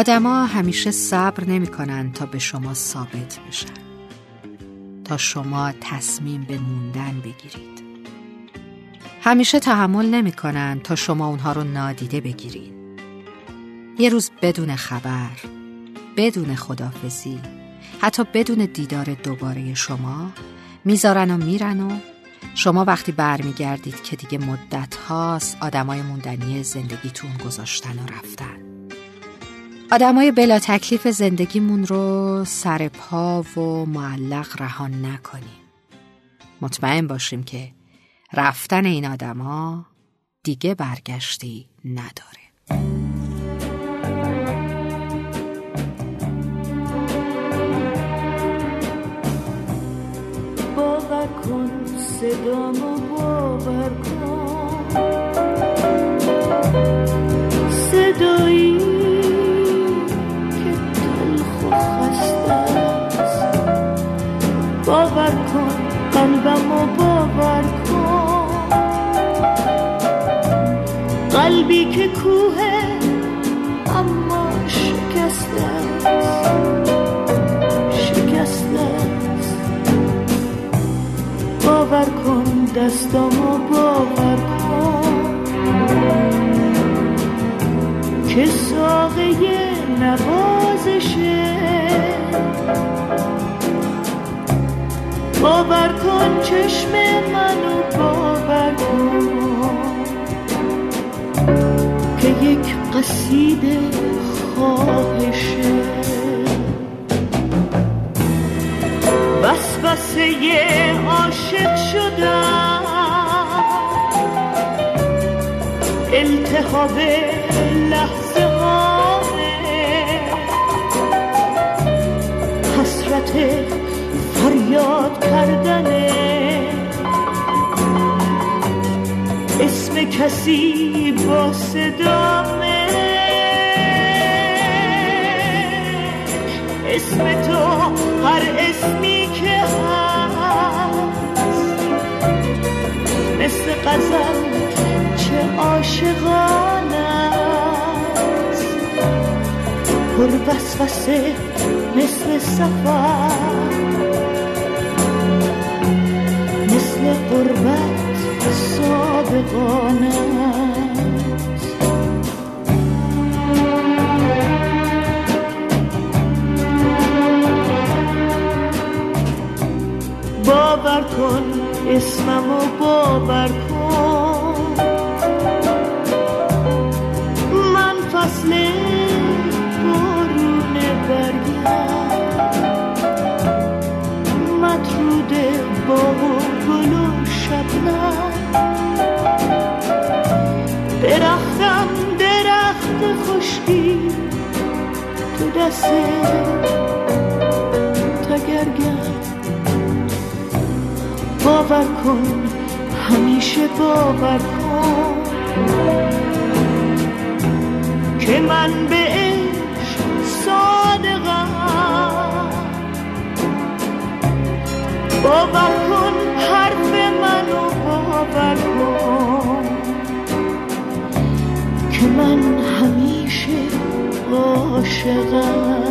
آدما همیشه صبر نمی کنن تا به شما ثابت بشن. تا شما تصمیم به موندن بگیرید. همیشه تحمل نمی کنن تا شما اونها رو نادیده بگیرید. یه روز بدون خبر بدون خدافزی حتی بدون دیدار دوباره شما می‌ذارن و میرن و شما وقتی برمیگردید که دیگه مدت هاست آدمای موندنی زندگیتون گذاشتن و رفتن. آدمای بلا تکلیف زندگیمون رو سر پا و معلق رهان نکنیم. مطمئن باشیم که رفتن این آدما دیگه برگشتی نداره. باور کن صدامو باور کن. قلبی که کوه اما شکسته است. باور کن دستامو باور کن که ساقه نوازشه باور کن چشم منو باور قصیده خواهشه وسوسه عاشق شدم التهاب لحظه هامه حسرت فریاد کردنه اسم کسی با صدامه. اسم تو هر اسمی که هست. مثل قزل چه عاشقان است. پر وسوسه مثل سفر مثل قربت صادقانه باور کن اسممو باور کن. من فصل بارون برگم. مطرود باغ و گل و شبنم. درختم درخت خشکی تو دست تگرگم. باور کن همیشه باور کن که من به عشق صادقم. باور کن حرف منو باور کن که من همیشه عاشقم.